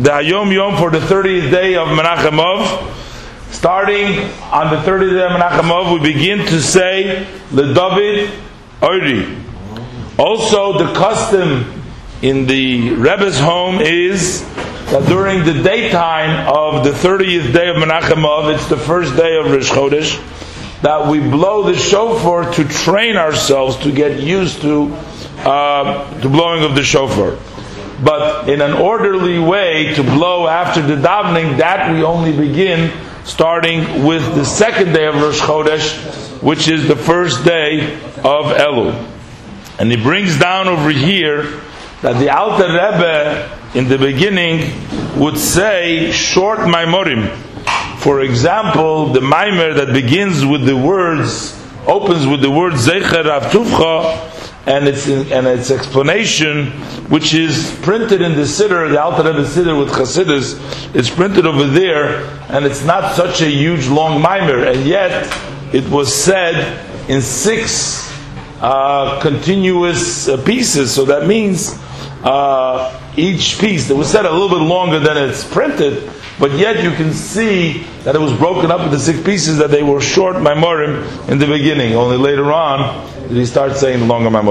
the Hayom Yom for the 30th day of Menachem Av. Starting on the 30th day of Menachem Av, we begin to say the David Oiri. Also, the custom in the Rebbe's home is that during the daytime of the 30th day of Menachem Av, it's the first day of Rosh Chodesh, that we blow the shofar to train ourselves to get used to uh, the blowing of the shofar but in an orderly way to blow after the davening, that we only begin starting with the second day of Rosh Chodesh, which is the first day of Elul. And he brings down over here that the Alter Rebbe in the beginning would say short Maimorim. For example, the Maimer that begins with the words, opens with the word Zecher Rav Tuvcha, and its and its explanation, which is printed in the Siddur, the Alter Rebbe Siddur with Chassidus, it's printed over there, and it's not such a huge long Maimer, and yet it was said in six uh, continuous uh, pieces. So that means uh, each piece that was said a little bit longer than it's printed. But yet you can see that it was broken up into six pieces, that they were short Maimorim in the beginning. Only later on did he start saying longer Maimorim.